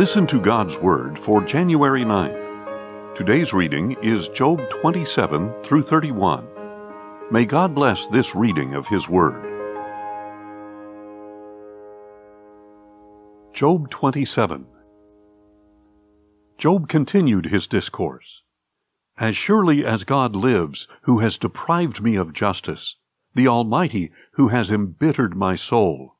Listen to God's Word for January 9th. Today's reading is Job 27 through 31. May God bless this reading of His Word. Job 27 Job continued his discourse. As surely as God lives, who has deprived me of justice, the Almighty, who has embittered my soul,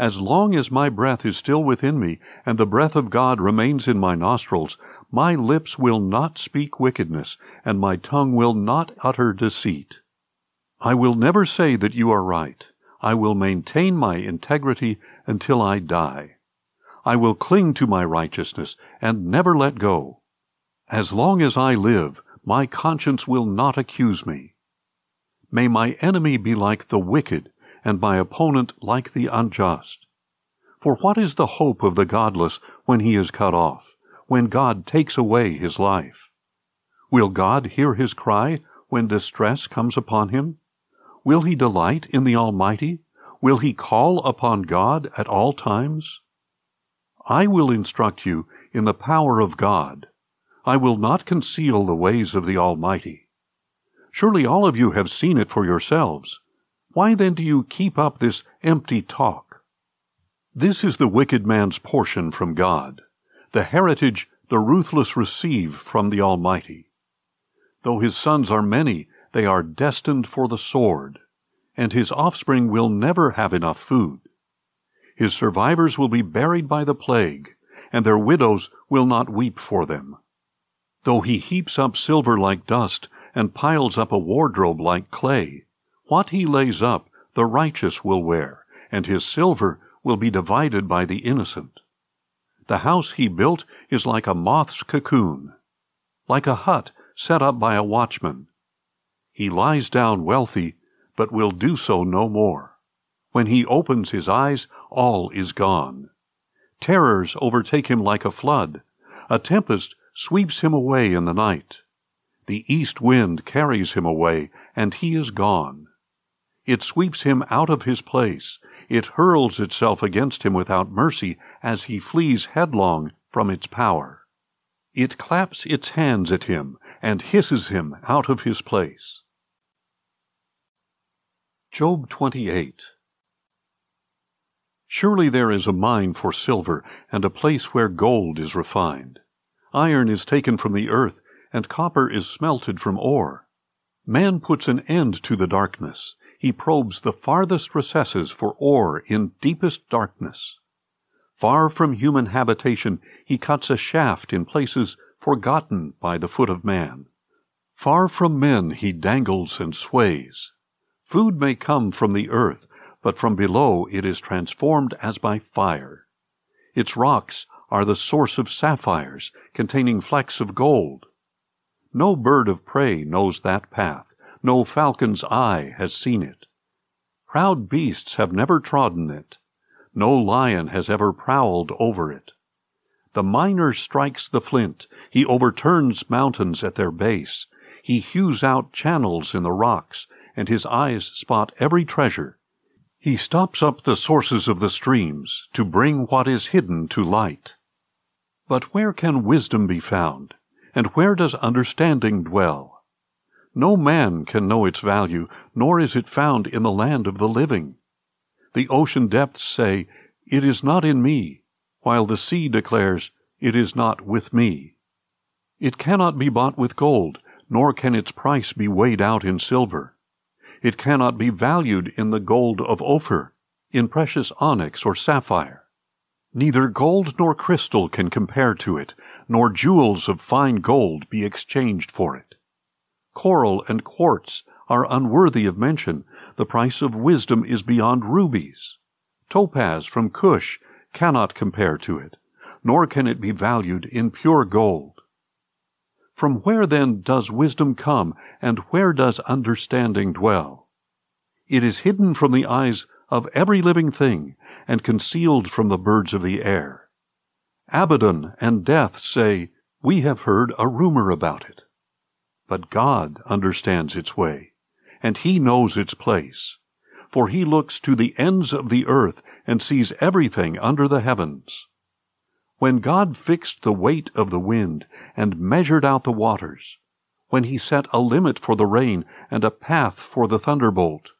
as long as my breath is still within me, and the breath of God remains in my nostrils, my lips will not speak wickedness, and my tongue will not utter deceit. I will never say that you are right. I will maintain my integrity until I die. I will cling to my righteousness and never let go. As long as I live, my conscience will not accuse me. May my enemy be like the wicked, and my opponent like the unjust. For what is the hope of the godless when he is cut off, when God takes away his life? Will God hear his cry when distress comes upon him? Will he delight in the Almighty? Will he call upon God at all times? I will instruct you in the power of God. I will not conceal the ways of the Almighty. Surely all of you have seen it for yourselves. Why then do you keep up this empty talk? This is the wicked man's portion from God, the heritage the ruthless receive from the Almighty. Though his sons are many, they are destined for the sword, and his offspring will never have enough food. His survivors will be buried by the plague, and their widows will not weep for them. Though he heaps up silver like dust, and piles up a wardrobe like clay, what he lays up, the righteous will wear, and his silver will be divided by the innocent. The house he built is like a moth's cocoon, like a hut set up by a watchman. He lies down wealthy, but will do so no more. When he opens his eyes, all is gone. Terrors overtake him like a flood. A tempest sweeps him away in the night. The east wind carries him away, and he is gone. It sweeps him out of his place. It hurls itself against him without mercy as he flees headlong from its power. It claps its hands at him and hisses him out of his place. Job 28 Surely there is a mine for silver, and a place where gold is refined. Iron is taken from the earth, and copper is smelted from ore. Man puts an end to the darkness he probes the farthest recesses for ore in deepest darkness. Far from human habitation, he cuts a shaft in places forgotten by the foot of man. Far from men he dangles and sways. Food may come from the earth, but from below it is transformed as by fire. Its rocks are the source of sapphires containing flecks of gold. No bird of prey knows that path no falcon's eye has seen it. Proud beasts have never trodden it. No lion has ever prowled over it. The miner strikes the flint. He overturns mountains at their base. He hews out channels in the rocks, and his eyes spot every treasure. He stops up the sources of the streams to bring what is hidden to light. But where can wisdom be found? And where does understanding dwell? No man can know its value, nor is it found in the land of the living. The ocean depths say, It is not in me, while the sea declares, It is not with me. It cannot be bought with gold, nor can its price be weighed out in silver. It cannot be valued in the gold of Ophir, in precious onyx or sapphire. Neither gold nor crystal can compare to it, nor jewels of fine gold be exchanged for it. Coral and quartz are unworthy of mention. The price of wisdom is beyond rubies. Topaz from Cush cannot compare to it, nor can it be valued in pure gold. From where then does wisdom come, and where does understanding dwell? It is hidden from the eyes of every living thing, and concealed from the birds of the air. Abaddon and death say, We have heard a rumor about it. But God understands its way, and He knows its place. For He looks to the ends of the earth and sees everything under the heavens. When God fixed the weight of the wind and measured out the waters, when he set a limit for the rain and a path for the thunderbolt,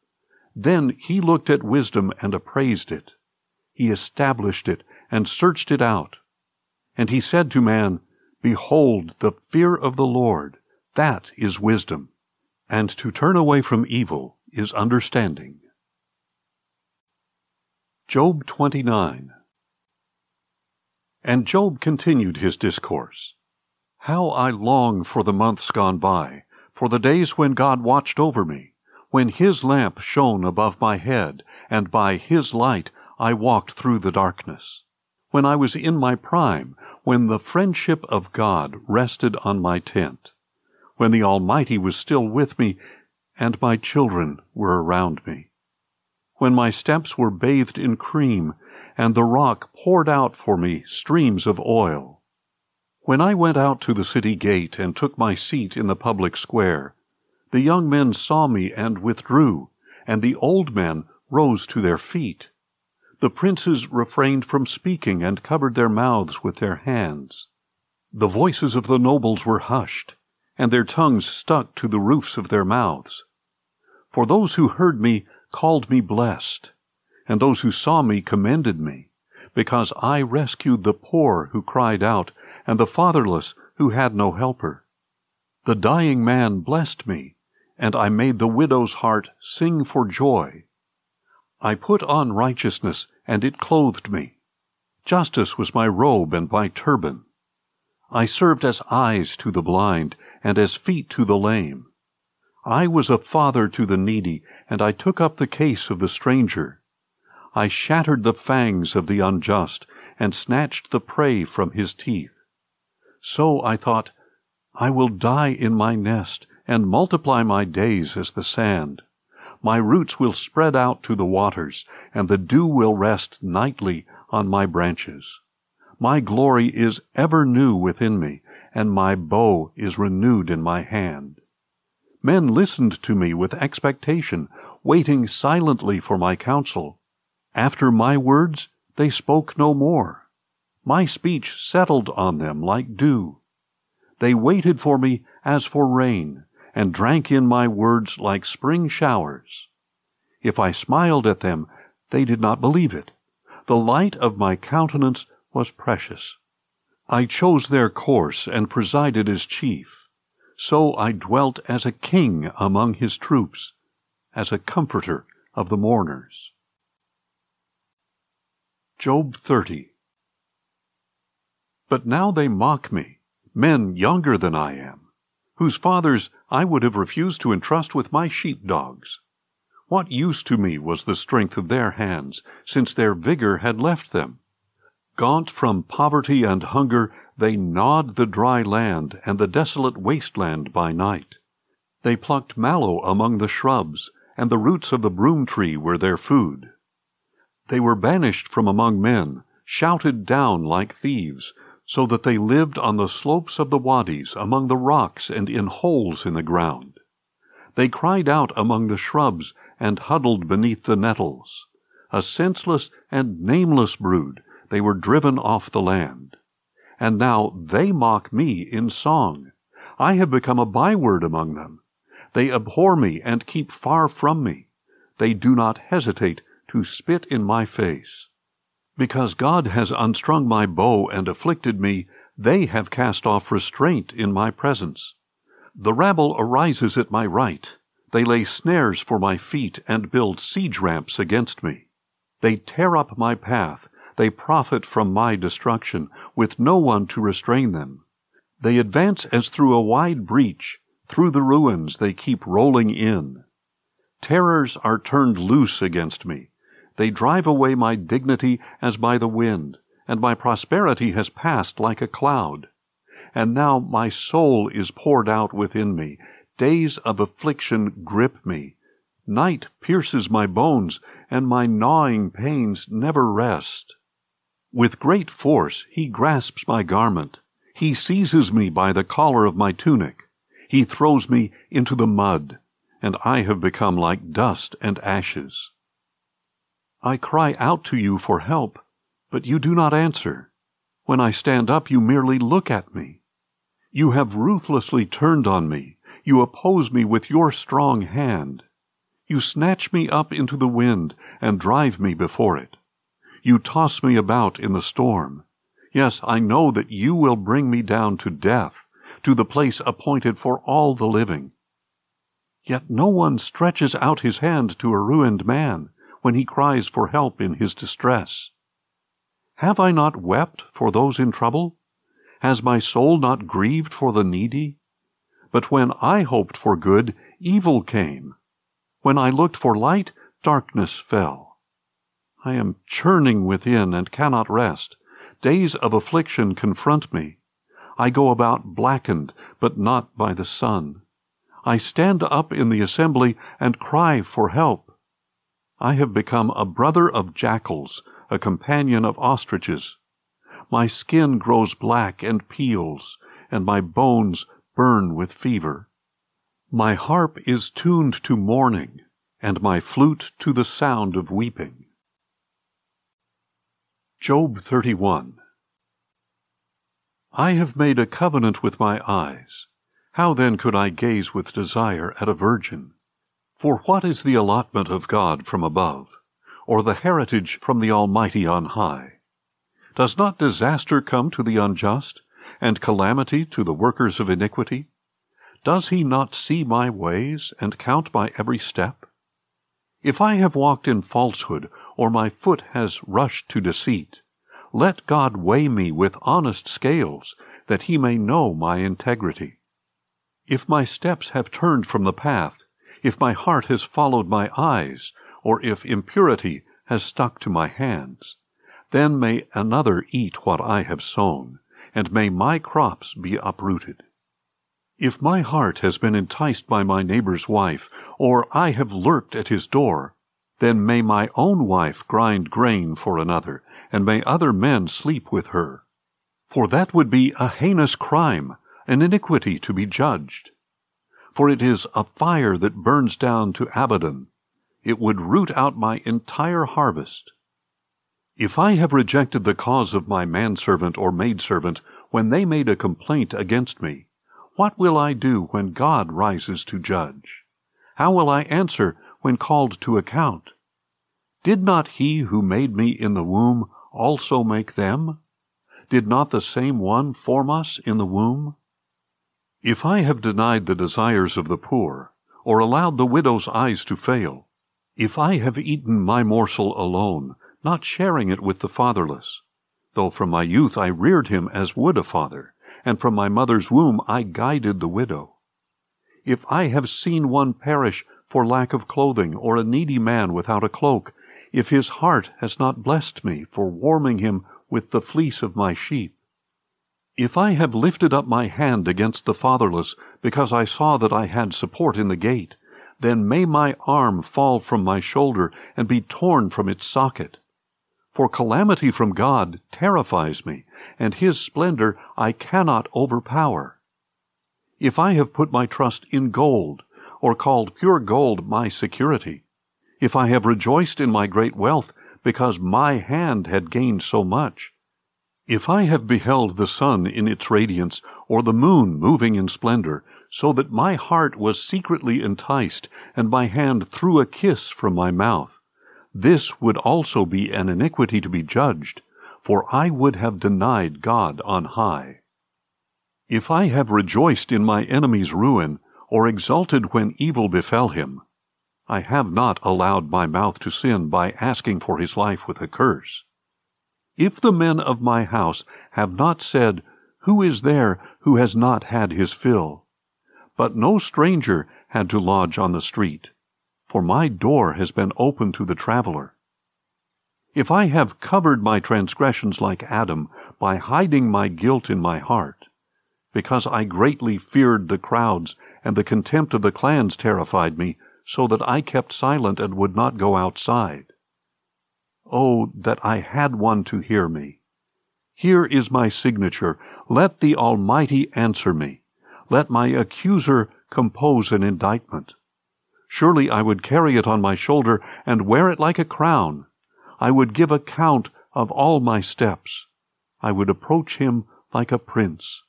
then he looked at wisdom and appraised it. He established it and searched it out. And he said to man, Behold, the fear of the Lord, that is wisdom, and to turn away from evil is understanding. Job 29 And Job continued his discourse. How I long for the months gone by, for the days when God watched over me, when his lamp shone above my head, and by his light I walked through the darkness. When I was in my prime, when the friendship of God rested on my tent, when the Almighty was still with me, and my children were around me. When my steps were bathed in cream, and the rock poured out for me streams of oil. When I went out to the city gate and took my seat in the public square, the young men saw me and withdrew, and the old men rose to their feet. The princes refrained from speaking and covered their mouths with their hands. The voices of the nobles were hushed, and their tongues stuck to the roofs of their mouths. For those who heard me called me blessed, and those who saw me commended me, because I rescued the poor who cried out, and the fatherless who had no helper. The dying man blessed me, and I made the widow's heart sing for joy. I put on righteousness, and it clothed me. Justice was my robe and my turban. I served as eyes to the blind, and as feet to the lame. I was a father to the needy, and I took up the case of the stranger. I shattered the fangs of the unjust, and snatched the prey from his teeth. So I thought, I will die in my nest, and multiply my days as the sand. My roots will spread out to the waters, and the dew will rest nightly on my branches. My glory is ever new within me, and my bow is renewed in my hand. Men listened to me with expectation, waiting silently for my counsel. After my words, they spoke no more. My speech settled on them like dew. They waited for me as for rain, and drank in my words like spring showers. If I smiled at them, they did not believe it. The light of my countenance was precious. I chose their course and presided as chief. So I dwelt as a king among his troops, as a comforter of the mourners. Job 30 But now they mock me, men younger than I am whose fathers I would have refused to entrust with my sheep dogs. What use to me was the strength of their hands, since their vigor had left them? Gaunt from poverty and hunger, they gnawed the dry land and the desolate wasteland by night. They plucked mallow among the shrubs, and the roots of the broom tree were their food. They were banished from among men, shouted down like thieves, so that they lived on the slopes of the wadis, among the rocks, and in holes in the ground. They cried out among the shrubs, and huddled beneath the nettles. A senseless and nameless brood, they were driven off the land. And now they mock me in song. I have become a byword among them. They abhor me and keep far from me. They do not hesitate to spit in my face. Because God has unstrung my bow and afflicted me, they have cast off restraint in my presence. The rabble arises at my right. They lay snares for my feet and build siege ramps against me. They tear up my path. They profit from my destruction, with no one to restrain them. They advance as through a wide breach. Through the ruins they keep rolling in. Terrors are turned loose against me. They drive away my dignity as by the wind, and my prosperity has passed like a cloud. And now my soul is poured out within me. Days of affliction grip me. Night pierces my bones, and my gnawing pains never rest. With great force he grasps my garment. He seizes me by the collar of my tunic. He throws me into the mud, and I have become like dust and ashes. I cry out to you for help, but you do not answer. When I stand up, you merely look at me. You have ruthlessly turned on me. You oppose me with your strong hand. You snatch me up into the wind and drive me before it. You toss me about in the storm. Yes, I know that you will bring me down to death, to the place appointed for all the living. Yet no one stretches out his hand to a ruined man when he cries for help in his distress. Have I not wept for those in trouble? Has my soul not grieved for the needy? But when I hoped for good, evil came. When I looked for light, darkness fell. I am churning within and cannot rest. Days of affliction confront me. I go about blackened, but not by the sun. I stand up in the assembly and cry for help. I have become a brother of jackals, a companion of ostriches. My skin grows black and peels, and my bones burn with fever. My harp is tuned to mourning, and my flute to the sound of weeping. Job 31 I have made a covenant with my eyes. How then could I gaze with desire at a virgin? For what is the allotment of God from above, or the heritage from the Almighty on high? Does not disaster come to the unjust, and calamity to the workers of iniquity? Does he not see my ways, and count my every step? If I have walked in falsehood, or my foot has rushed to deceit, let God weigh me with honest scales, that he may know my integrity. If my steps have turned from the path, if my heart has followed my eyes, or if impurity has stuck to my hands, then may another eat what I have sown, and may my crops be uprooted. If my heart has been enticed by my neighbor's wife, or I have lurked at his door, then may my own wife grind grain for another, and may other men sleep with her. For that would be a heinous crime, an iniquity to be judged. For it is a fire that burns down to Abaddon. It would root out my entire harvest. If I have rejected the cause of my manservant or maidservant when they made a complaint against me, what will I do when God rises to judge? How will I answer when called to account. Did not he who made me in the womb also make them? Did not the same one form us in the womb? If I have denied the desires of the poor, or allowed the widow's eyes to fail, if I have eaten my morsel alone, not sharing it with the fatherless, though from my youth I reared him as would a father, and from my mother's womb I guided the widow, if I have seen one perish for lack of clothing, or a needy man without a cloak, if his heart has not blessed me for warming him with the fleece of my sheep. If I have lifted up my hand against the fatherless, because I saw that I had support in the gate, then may my arm fall from my shoulder and be torn from its socket. For calamity from God terrifies me, and his splendor I cannot overpower. If I have put my trust in gold, or called pure gold my security, if I have rejoiced in my great wealth because my hand had gained so much, if I have beheld the sun in its radiance, or the moon moving in splendor, so that my heart was secretly enticed, and my hand threw a kiss from my mouth, this would also be an iniquity to be judged, for I would have denied God on high. If I have rejoiced in my enemy's ruin, or exulted when evil befell him. I have not allowed my mouth to sin by asking for his life with a curse. If the men of my house have not said, Who is there who has not had his fill? But no stranger had to lodge on the street, for my door has been opened to the traveler. If I have covered my transgressions like Adam by hiding my guilt in my heart, because I greatly feared the crowds, and the contempt of the clans terrified me, so that I kept silent and would not go outside. Oh, that I had one to hear me! Here is my signature. Let the Almighty answer me. Let my accuser compose an indictment. Surely I would carry it on my shoulder and wear it like a crown. I would give account of all my steps. I would approach him like a prince.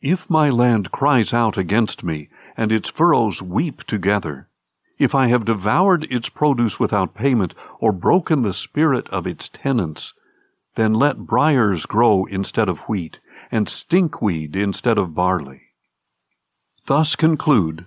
If my land cries out against me, and its furrows weep together, if I have devoured its produce without payment, or broken the spirit of its tenants, then let briers grow instead of wheat, and stinkweed instead of barley. Thus conclude